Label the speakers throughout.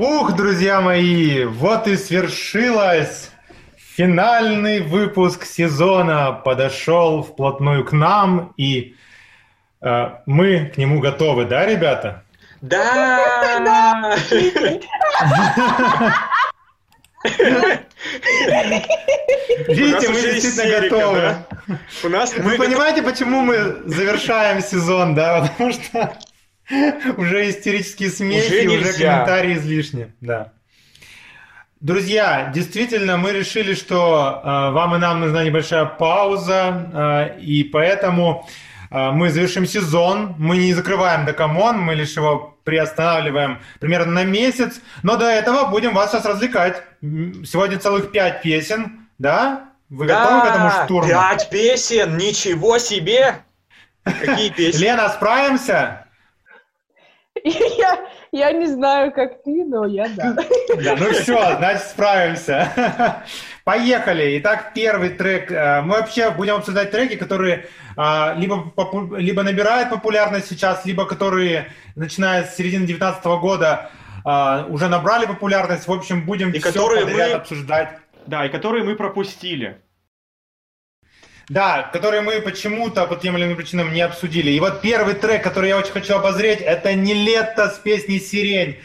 Speaker 1: Ух, друзья мои, вот и свершилось. Финальный выпуск сезона подошел вплотную к нам, и э, мы к нему готовы, да, ребята?
Speaker 2: Да!
Speaker 1: Видите, мы действительно готовы. У нас Вы понимаете, почему мы завершаем сезон, да? Потому что уже истерические смехи, уже, уже комментарии излишни. Да. Друзья, действительно, мы решили, что э, вам и нам нужна небольшая пауза, э, и поэтому э, мы завершим сезон. Мы не закрываем Докамон, мы лишь его приостанавливаем примерно на месяц. Но до этого будем вас сейчас развлекать. Сегодня целых пять песен, да?
Speaker 2: Вы да, готовы к этому штурму? Пять песен, ничего себе!
Speaker 1: Какие песни? Лена, справимся?
Speaker 3: Я, я не знаю, как ты, но я да.
Speaker 1: да. Ну все, значит, справимся. Поехали. Итак, первый трек. Э, мы вообще будем обсуждать треки, которые а, либо, либо набирают популярность сейчас, либо которые, начиная с середины 2019 года, а, уже набрали популярность. В общем, будем и все которые подряд мы... обсуждать.
Speaker 2: Да, и которые мы пропустили.
Speaker 1: Да, которые мы почему-то по тем или иным причинам не обсудили. И вот первый трек, который я очень хочу обозреть, это «Не лето» с песней «Сирень».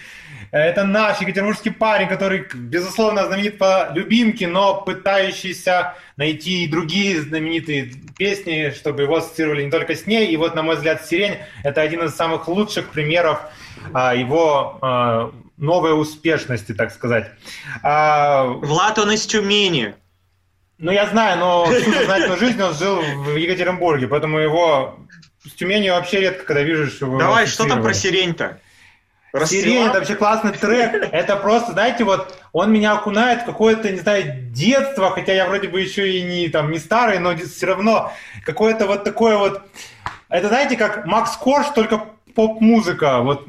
Speaker 1: Это наш екатеринбургский парень, который, безусловно, знаменит по любимке, но пытающийся найти и другие знаменитые песни, чтобы его ассоциировали не только с ней. И вот, на мой взгляд, «Сирень» — это один из самых лучших примеров а, его а, новой успешности, так сказать.
Speaker 2: А... Влад, он из Тюмени.
Speaker 1: Ну, я знаю, но всю сознательную жизнь он жил в Екатеринбурге, поэтому его с Тюменью вообще редко, когда вижу, что
Speaker 2: его Давай, что там про сирень-то?
Speaker 1: Сирень, это вообще классный трек. Это просто, знаете, вот он меня окунает в какое-то, не знаю, детство, хотя я вроде бы еще и не, там, не старый, но все равно какое-то вот такое вот... Это, знаете, как Макс Корж, только поп-музыка. Вот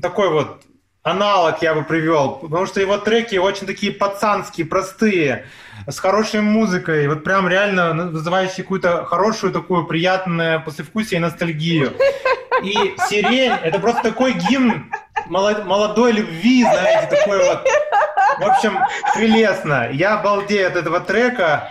Speaker 1: такой вот аналог я бы привел, потому что его треки очень такие пацанские, простые, с хорошей музыкой, вот прям реально вызывающие какую-то хорошую такую приятную послевкусие и ностальгию. И «Сирень» — это просто такой гимн молодой любви, знаете, такой вот. В общем, прелестно. Я обалдею от этого трека.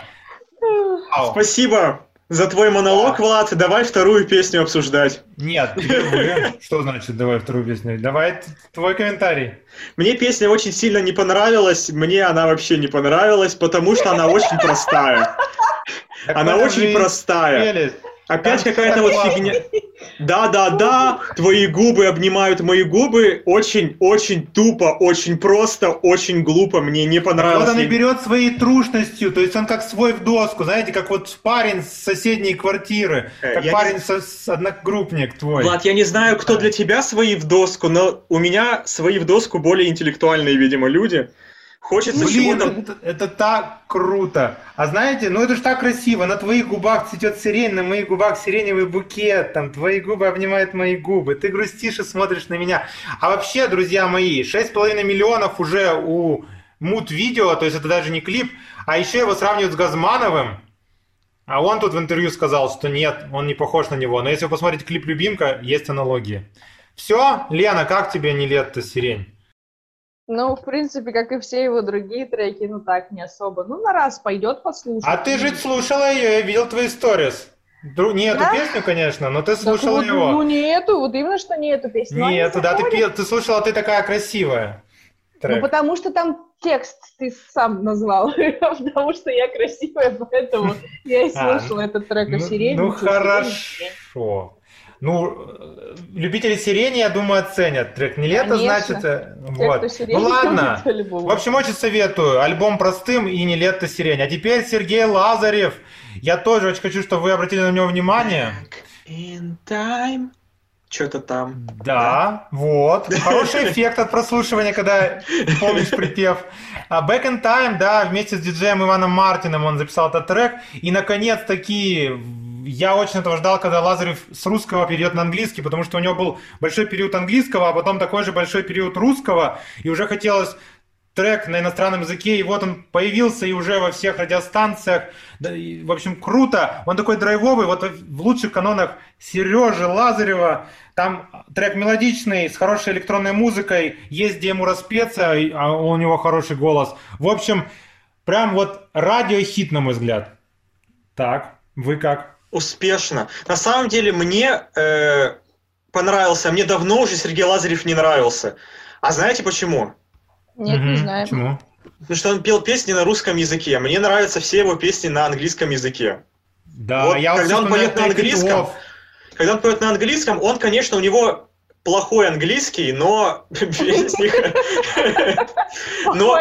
Speaker 2: Спасибо за твой монолог, Влад. Давай вторую песню обсуждать.
Speaker 1: Нет, что значит давай вторую песню? Давай твой комментарий.
Speaker 2: Мне песня очень сильно не понравилась. Мне она вообще не понравилась, потому что она очень простая. Она очень простая. Опять какая-то вот фигня. Да, да, да, твои губы обнимают мои губы. Очень, очень тупо, очень просто, очень глупо. Мне не понравилось.
Speaker 1: Вот он и берет своей трушностью, то есть он как свой в доску, знаете, как вот парень с соседней квартиры, э, как я парень не... со, с одногруппник твой.
Speaker 2: Влад, я не знаю, кто для тебя свои в доску, но у меня свои в доску более интеллектуальные, видимо, люди. Хочется
Speaker 1: Блин, чего-то... Это, это так круто. А знаете, ну это же так красиво. На твоих губах цветет сирень, на моих губах сиреневый букет. Там твои губы обнимают мои губы. Ты грустишь и смотришь на меня. А вообще, друзья мои, 6,5 миллионов уже у мут-видео, то есть это даже не клип, а еще его сравнивают с Газмановым. А он тут в интервью сказал, что нет, он не похож на него. Но если вы посмотрите клип «Любимка», есть аналогии. Все, Лена, как тебе не лето сирень?
Speaker 3: Ну, в принципе, как и все его другие треки, ну так, не особо. Ну, на раз пойдет послушать.
Speaker 1: А ты же слушала ее, я видел твои сторис. Не эту да? песню, конечно, но ты слушала
Speaker 3: вот,
Speaker 1: его.
Speaker 3: Ну, не эту, вот именно что не эту песню.
Speaker 1: Не эту, да, ты, ты слушала, ты такая красивая.
Speaker 3: Трек. Ну, потому что там текст ты сам назвал, потому что я красивая, поэтому я и а, слушала этот трек о сирене.
Speaker 1: Ну, хорошо. Ну, любители сирени, я думаю, оценят трек. Не лето, Конечно. значит. Э, Те, вот. Ну ладно. В общем, очень советую. Альбом простым и не лето сирень. А теперь Сергей Лазарев. Я тоже очень хочу, чтобы вы обратили на него внимание.
Speaker 2: In time. Что-то там.
Speaker 1: Да, да, вот. Хороший эффект от прослушивания, когда помнишь припев. А Back in Time, да, вместе с диджеем Иваном Мартином он записал этот трек. И, наконец-таки, я очень этого ждал, когда Лазарев с русского перейдет на английский, потому что у него был большой период английского, а потом такой же большой период русского, и уже хотелось трек на иностранном языке, и вот он появился и уже во всех радиостанциях. Да, и, в общем, круто. Он такой драйвовый, вот в лучших канонах Сережи Лазарева. Там трек мелодичный, с хорошей электронной музыкой, есть где ему распеться, а у него хороший голос. В общем, прям вот радиохит, на мой взгляд. Так, вы как?
Speaker 2: Успешно. На самом деле мне э, понравился, мне давно уже Сергей Лазарев не нравился. А знаете почему?
Speaker 3: Нет, угу. не знаю.
Speaker 1: Почему?
Speaker 2: Потому что он пел песни на русском языке. Мне нравятся все его песни на английском язке.
Speaker 1: Да, вот, я
Speaker 2: когда он поет на английском, когда он поет на английском, он, конечно, у него плохой английский, но но,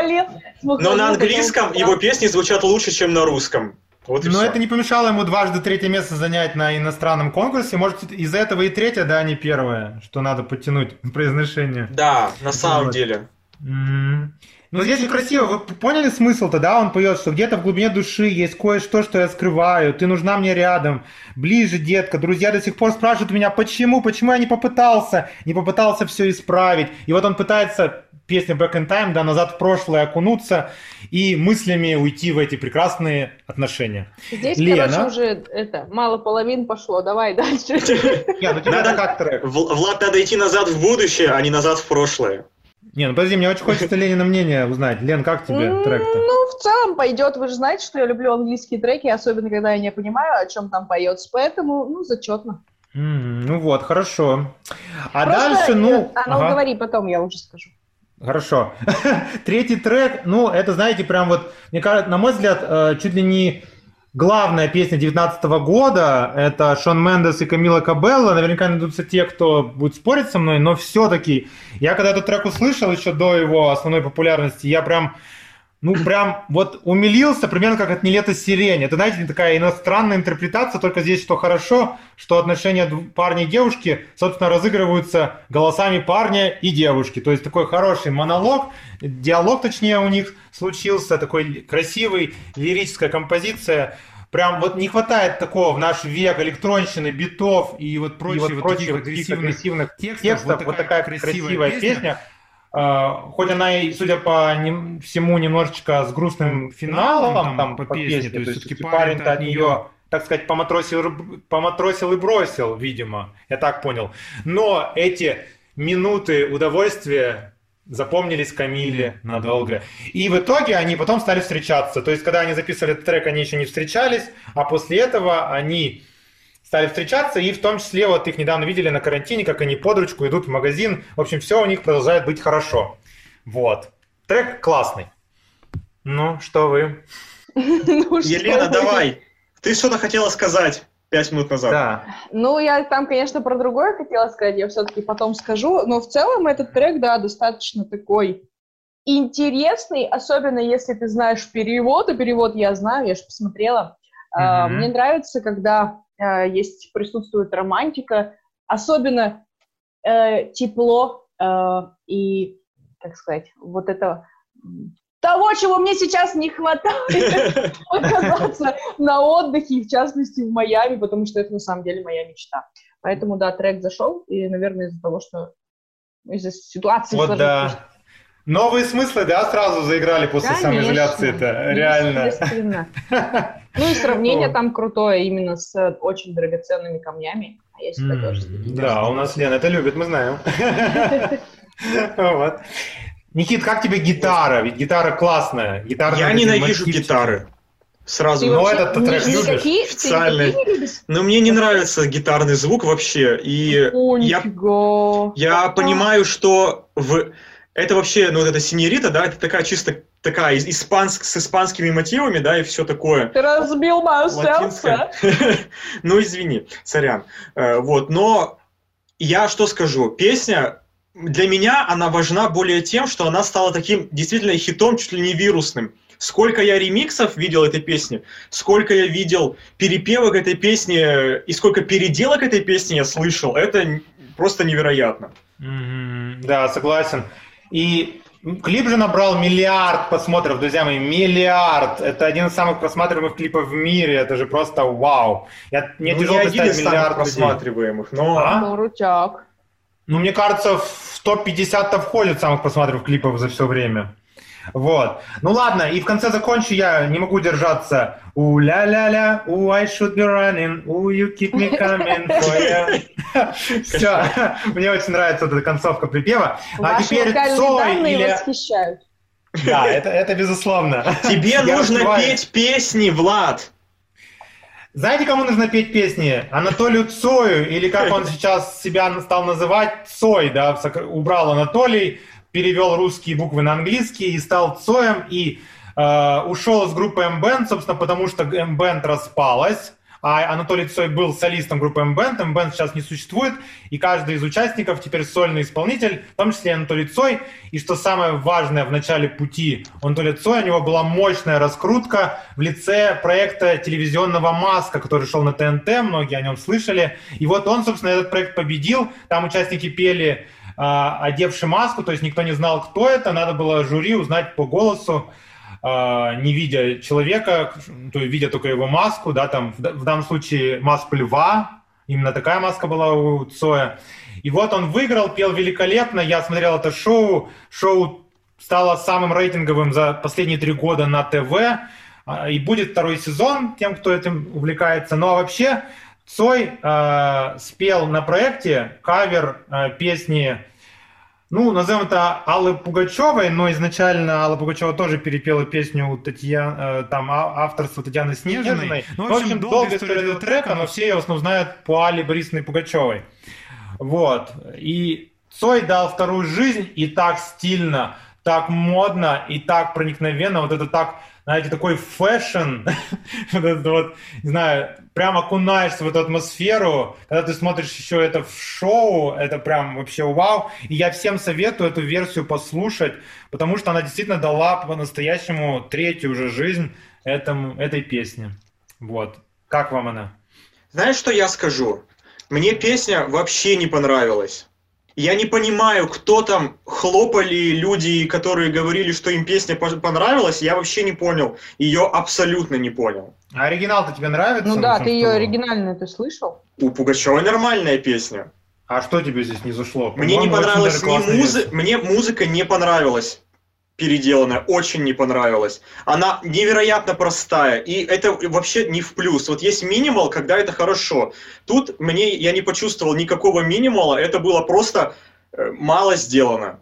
Speaker 2: но на английском его песни звучат лучше, чем на русском.
Speaker 1: Вот Но это не помешало ему дважды третье место занять на иностранном конкурсе. Может, из-за этого и третье, да, а не первое, что надо подтянуть произношение.
Speaker 2: Да, на самом вот. деле.
Speaker 1: Mm-hmm. Ну, здесь красиво. Вы поняли смысл-то, да? Он поет, что где-то в глубине души есть кое-что, что я скрываю. Ты нужна мне рядом. Ближе, детка. Друзья до сих пор спрашивают меня, почему, почему я не попытался, не попытался все исправить. И вот он пытается песня Back in Time, да, назад в прошлое окунуться и мыслями уйти в эти прекрасные отношения.
Speaker 3: Здесь, Лена... короче, уже это, мало половин пошло, давай дальше.
Speaker 2: Ну тебе надо как трек. Влад, надо идти назад в будущее, а не назад в прошлое.
Speaker 1: Не, ну подожди, мне очень хочется Ленина мнение узнать. Лен, как тебе трек-то?
Speaker 3: Ну, в целом пойдет. Вы же знаете, что я люблю английские треки, особенно когда я не понимаю, о чем там поется. Поэтому, ну, зачетно.
Speaker 1: Mm, ну вот, хорошо. А Просто, дальше, ну...
Speaker 3: А ну, ага. говори, потом я уже скажу.
Speaker 1: Хорошо. Третий трек, ну, это, знаете, прям вот, мне кажется, на мой взгляд, э, чуть ли не главная песня 2019 года. Это Шон Мендес и Камила Кабелла. Наверняка найдутся те, кто будет спорить со мной, но все-таки я когда этот трек услышал еще до его основной популярности, я прям ну, прям вот умилился, примерно как от «Не сирень». Это, знаете, такая иностранная интерпретация, только здесь что хорошо, что отношения парня и девушки, собственно, разыгрываются голосами парня и девушки. То есть такой хороший монолог, диалог, точнее, у них случился, такой красивый, лирическая композиция. Прям вот не хватает такого в наш век электронщины, битов и вот прочих, и вот прочих вот агрессивных, агрессивных текстов. текстов. Вот такая, вот такая красивая, красивая песня. песня хоть она судя по всему, немножечко с грустным финалом, там, там по, по песне, то есть все-таки парень-то от нее, так сказать, поматросил, поматросил и бросил, видимо, я так понял. Но эти минуты удовольствия запомнились Камиле надолго. И в итоге они потом стали встречаться. То есть, когда они записывали этот трек, они еще не встречались, а после этого они стали встречаться, и в том числе вот их недавно видели на карантине, как они под ручку идут в магазин. В общем, все у них продолжает быть хорошо. Вот. Трек классный. Ну, что вы?
Speaker 2: Ну, Елена, давай. Ты что-то хотела сказать пять минут назад.
Speaker 1: Да.
Speaker 3: Ну, я там, конечно, про другое хотела сказать, я все-таки потом скажу, но в целом этот трек, да, достаточно такой интересный, особенно если ты знаешь перевод, и перевод я знаю, я же посмотрела. Mm-hmm. Мне нравится, когда есть, присутствует романтика, особенно э, тепло э, и, как сказать, вот это того, чего мне сейчас не хватает, оказаться на отдыхе, в частности в Майами, потому что это на самом деле моя мечта. Поэтому, да, трек зашел, и, наверное, из-за того, что из-за ситуации...
Speaker 1: Вот да. Новые смыслы, да, сразу заиграли после самоизоляции-то, реально.
Speaker 3: Ну и сравнение там крутое именно с очень драгоценными камнями. А я
Speaker 1: всегда тоже Да, у нас Лена это любит, мы знаем. Вот. Никит, как тебе гитара? Ведь гитара классная. Гитара
Speaker 2: я ненавижу гитары. Сразу.
Speaker 3: Ты Но этот трек любишь?
Speaker 2: Официальный. Но мне не нравится гитарный звук вообще. И
Speaker 3: О,
Speaker 2: я, я понимаю, что в это вообще, ну, вот эта синерита, да, это такая чисто такая испанск, с испанскими мотивами, да, и все такое.
Speaker 3: Ты разбил мое сердце.
Speaker 2: ну, извини, сорян. Э, вот, но я что скажу, песня для меня она важна более тем, что она стала таким действительно хитом, чуть ли не вирусным. Сколько я ремиксов видел этой песни, сколько я видел перепевок этой песни и сколько переделок этой песни я слышал, это просто невероятно.
Speaker 1: Mm-hmm, да, согласен. И клип же набрал миллиард просмотров, друзья мои, миллиард. Это один из самых просматриваемых клипов в мире, это же просто вау.
Speaker 2: Я, мне ну, тяжело не представить миллиард просматриваемых, но...
Speaker 3: А? Ну, ручак.
Speaker 1: Ну, мне кажется, в топ-50 входит самых просматриваемых клипов за все время. Вот. Ну ладно, и в конце закончу я не могу держаться. У ля ля ля у I should be running, у you keep me coming for you. Все, мне очень нравится эта концовка припева.
Speaker 3: А теперь Цой или... восхищают.
Speaker 1: Да, это, это безусловно.
Speaker 2: Тебе нужно петь песни, Влад.
Speaker 1: Знаете, кому нужно петь песни? Анатолию Цою, или как он сейчас себя стал называть, Цой, да, убрал Анатолий, перевел русские буквы на английские и стал Цоем, и э, ушел из группы M-Band, собственно, потому что M-Band распалась, а Анатолий Цой был солистом группы M-Band, M-Band сейчас не существует, и каждый из участников теперь сольный исполнитель, в том числе Анатолий Цой. И что самое важное в начале пути Анатолия Цоя, у него была мощная раскрутка в лице проекта телевизионного «Маска», который шел на ТНТ, многие о нем слышали. И вот он, собственно, этот проект победил, там участники пели одевший маску, то есть никто не знал, кто это, надо было жюри узнать по голосу, а, не видя человека, то есть видя только его маску, да, там в данном случае маску льва, именно такая маска была у Цоя. И вот он выиграл, пел великолепно, я смотрел это шоу, шоу стало самым рейтинговым за последние три года на ТВ, а, и будет второй сезон тем, кто этим увлекается. Ну а вообще Цой э, спел на проекте кавер э, песни, ну, назовем это Аллы Пугачевой, но изначально Алла Пугачева тоже перепела песню Татьяны, э, там а, авторство Татьяны Снежиной. Ну, в общем, долгая история этого трека, но все ее в основном знают по Алле Борисовне Пугачевой. Вот. И Цой дал вторую жизнь и так стильно, так модно и так проникновенно, вот это так знаете, такой fashion, вот не знаю, прям окунаешься в эту атмосферу, когда ты смотришь еще это в шоу, это прям вообще вау. И я всем советую эту версию послушать, потому что она действительно дала по-настоящему третью уже жизнь этому, этой песне. Вот. Как вам она?
Speaker 2: Знаешь, что я скажу? Мне песня вообще не понравилась. Я не понимаю, кто там хлопали люди, которые говорили, что им песня понравилась. Я вообще не понял. Ее абсолютно не понял.
Speaker 1: А оригинал-то тебе нравится?
Speaker 3: Ну да, ты ее оригинальную ты слышал?
Speaker 2: У Пугачева нормальная песня.
Speaker 1: А что тебе здесь не зашло?
Speaker 2: Мне не понравилась ни музыка, мне музыка не понравилась переделанная, очень не понравилась. Она невероятно простая, и это вообще не в плюс. Вот есть минимал, когда это хорошо. Тут мне, я не почувствовал никакого минимала, это было просто э, мало сделано.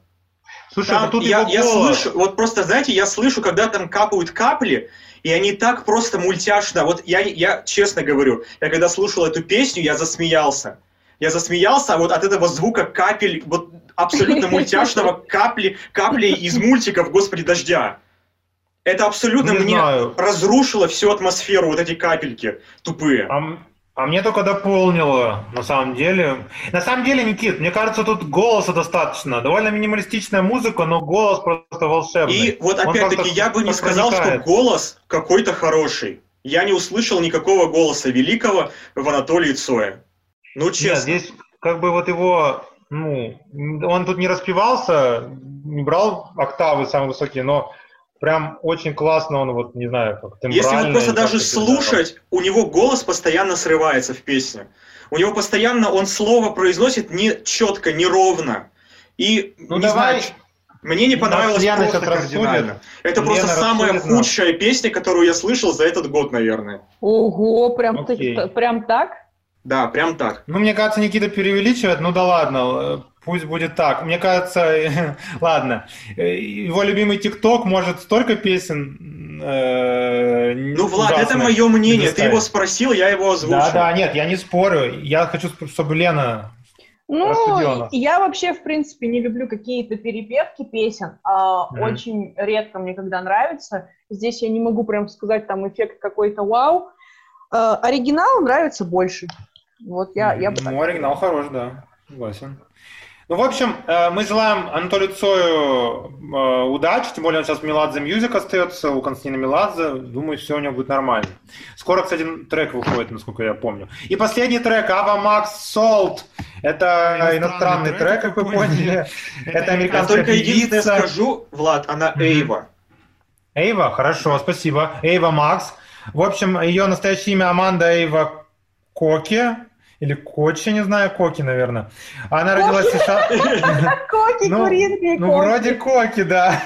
Speaker 2: Слушай, там, тут я, я слышу, вот просто, знаете, я слышу, когда там капают капли, и они так просто мультяшно. Вот я, я честно говорю, я когда слушал эту песню, я засмеялся. Я засмеялся вот от этого звука капель, вот абсолютно мультяшного капли, капли из мультиков «Господи, дождя». Это абсолютно не мне знаю. разрушило всю атмосферу, вот эти капельки тупые.
Speaker 1: А, а мне только дополнило, на самом деле. На самом деле, Никит, мне кажется, тут голоса достаточно. Довольно минималистичная музыка, но голос просто волшебный.
Speaker 2: И вот опять-таки я бы не сказал, проникает. что голос какой-то хороший. Я не услышал никакого голоса великого в Анатолии Цоя. Ну, честно. Нет,
Speaker 1: здесь как бы вот его, ну, он тут не распевался, не брал октавы самые высокие, но прям очень классно он, вот, не знаю, как
Speaker 2: Если его просто даже слушать, да. у него голос постоянно срывается в песне. У него постоянно он слово произносит не четко, не ровно. И, ну, не давай... знаю, мне не понравилось просто кардинально. Это Лена просто самая худшая песня, которую я слышал за этот год, наверное.
Speaker 3: Ого, прям, ты, прям так?
Speaker 2: Да, прям так.
Speaker 1: Ну, мне кажется, Никита преувеличивает. Ну да ладно, пусть будет так. Мне кажется, ладно, его любимый ТикТок может столько песен.
Speaker 2: Э, ну, Влад, это мое мнение. Ты его спросил, я его озвучил.
Speaker 1: Да, да, нет, я не спорю. Я хочу, чтобы Лена
Speaker 3: ну, я вообще, в принципе, не люблю какие-то перепевки песен. А mm. Очень редко мне когда нравится. Здесь я не могу прям сказать там эффект какой-то вау. А, оригинал нравится больше. Вот я, я бы
Speaker 1: Ну, оригинал хорош, да, согласен. Ну, в общем, э, мы желаем Анатолию Цою э, удачи, тем более он сейчас в Меладзе Music остается, у Константина Меладзе. Думаю, все у него будет нормально. Скоро, кстати, трек выходит, насколько я помню. И последний трек, Ava Max Salt. Это иностранный, иностранный трек, как вы поняли. Это американская
Speaker 2: Я только единственное скажу, Влад, она Эйва.
Speaker 1: Эйва, хорошо, спасибо. Эйва Макс. В общем, ее настоящее имя Аманда Эйва Коке. Или Кочи, не знаю, Коки, наверное. Она родилась в США.
Speaker 3: Коки,
Speaker 1: ну,
Speaker 3: куринки,
Speaker 1: Ну, вроде Коки, да.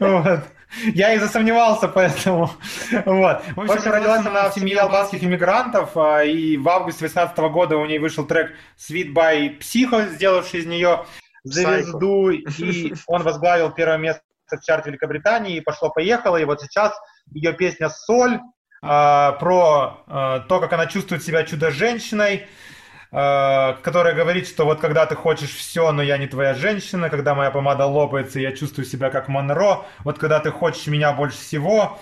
Speaker 1: Я и засомневался, поэтому... Вот. В общем, родилась она в семье албанских иммигрантов, а, и в августе 2018 года у нее вышел трек Sweet by Psycho, сделавший из нее звезду, и он возглавил первое место в чарте Великобритании, и пошло-поехало, и вот сейчас ее песня «Соль», про а, то, как она чувствует себя чудо-женщиной, а, которая говорит, что вот когда ты хочешь все, но я не твоя женщина, когда моя помада лопается, я чувствую себя как Монро, вот когда ты хочешь меня больше всего,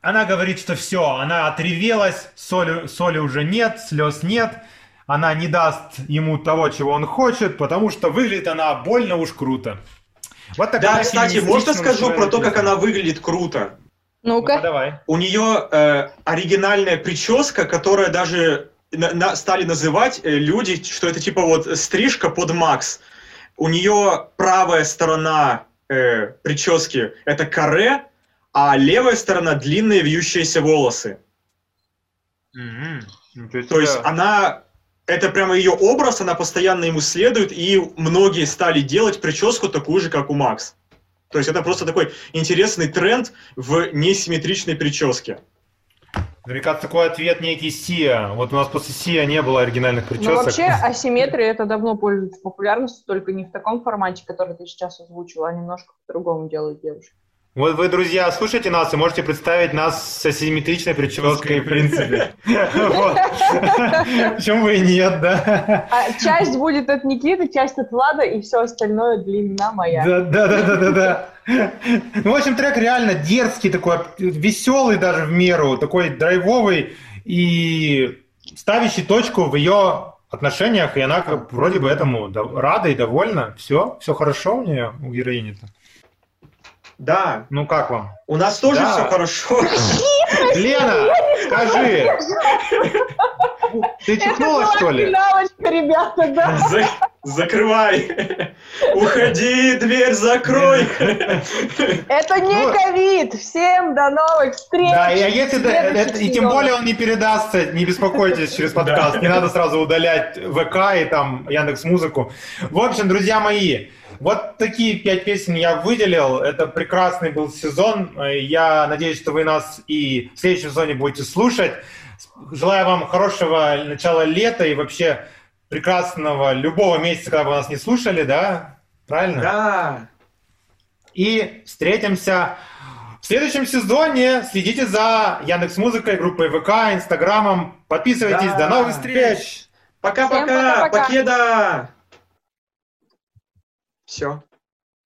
Speaker 1: она говорит, что все, она отревелась, соли, соли уже нет, слез нет, она не даст ему того, чего он хочет, потому что выглядит она больно уж круто.
Speaker 2: Вот да, кстати, можно скажу про то, как она выглядит круто?
Speaker 3: Ну-ка.
Speaker 1: Ну, давай.
Speaker 2: У нее э, оригинальная прическа, которая даже на, на, стали называть э, люди, что это типа вот стрижка под Макс. У нее правая сторона э, прически это каре, а левая сторона длинные вьющиеся волосы. Mm-hmm. То есть она это прямо ее образ, она постоянно ему следует, и многие стали делать прическу такую же, как у Макс. То есть это просто такой интересный тренд в несимметричной прическе.
Speaker 1: Мне кажется, такой ответ некий Сия. Вот у нас после Сия не было оригинальных причесок. Ну,
Speaker 3: вообще, асимметрия это давно пользуется популярностью, только не в таком формате, который ты сейчас озвучила, а немножко по-другому делают девушки.
Speaker 1: Вот вы, друзья, слушайте нас и можете представить нас с асимметричной прической, в принципе. Почему бы и нет, да?
Speaker 3: А часть будет от Никиты, часть от Влада, и все остальное длина моя.
Speaker 1: Да, да, да, да, да, да. Ну, в общем, трек реально дерзкий такой, веселый даже в меру, такой драйвовый и ставящий точку в ее отношениях, и она вроде бы этому рада и довольна. Все, все хорошо у нее, у героини-то.
Speaker 2: Да.
Speaker 1: Ну как вам?
Speaker 2: У нас тоже да. все хорошо.
Speaker 1: Лена, скажи. Ты чихнула, что ли?
Speaker 3: Финалочка, ребята, да.
Speaker 2: За закрывай. Уходи, дверь закрой.
Speaker 3: Это не ковид. Всем до новых встреч.
Speaker 1: Да, и, если да, это, и тем более он не передастся, не беспокойтесь через подкаст. Не надо сразу удалять ВК и там Яндекс Музыку. В общем, друзья мои, вот такие пять песен я выделил. Это прекрасный был сезон. Я надеюсь, что вы нас и в следующем сезоне будете слушать. Желаю вам хорошего начала лета и вообще прекрасного любого месяца, когда вы нас не слушали, да? Правильно?
Speaker 2: Да.
Speaker 1: И встретимся в следующем сезоне. Следите за Яндекс Музыкой, группой ВК, Инстаграмом. Подписывайтесь. Да. До новых встреч.
Speaker 2: Пока-пока. Покеда. Все.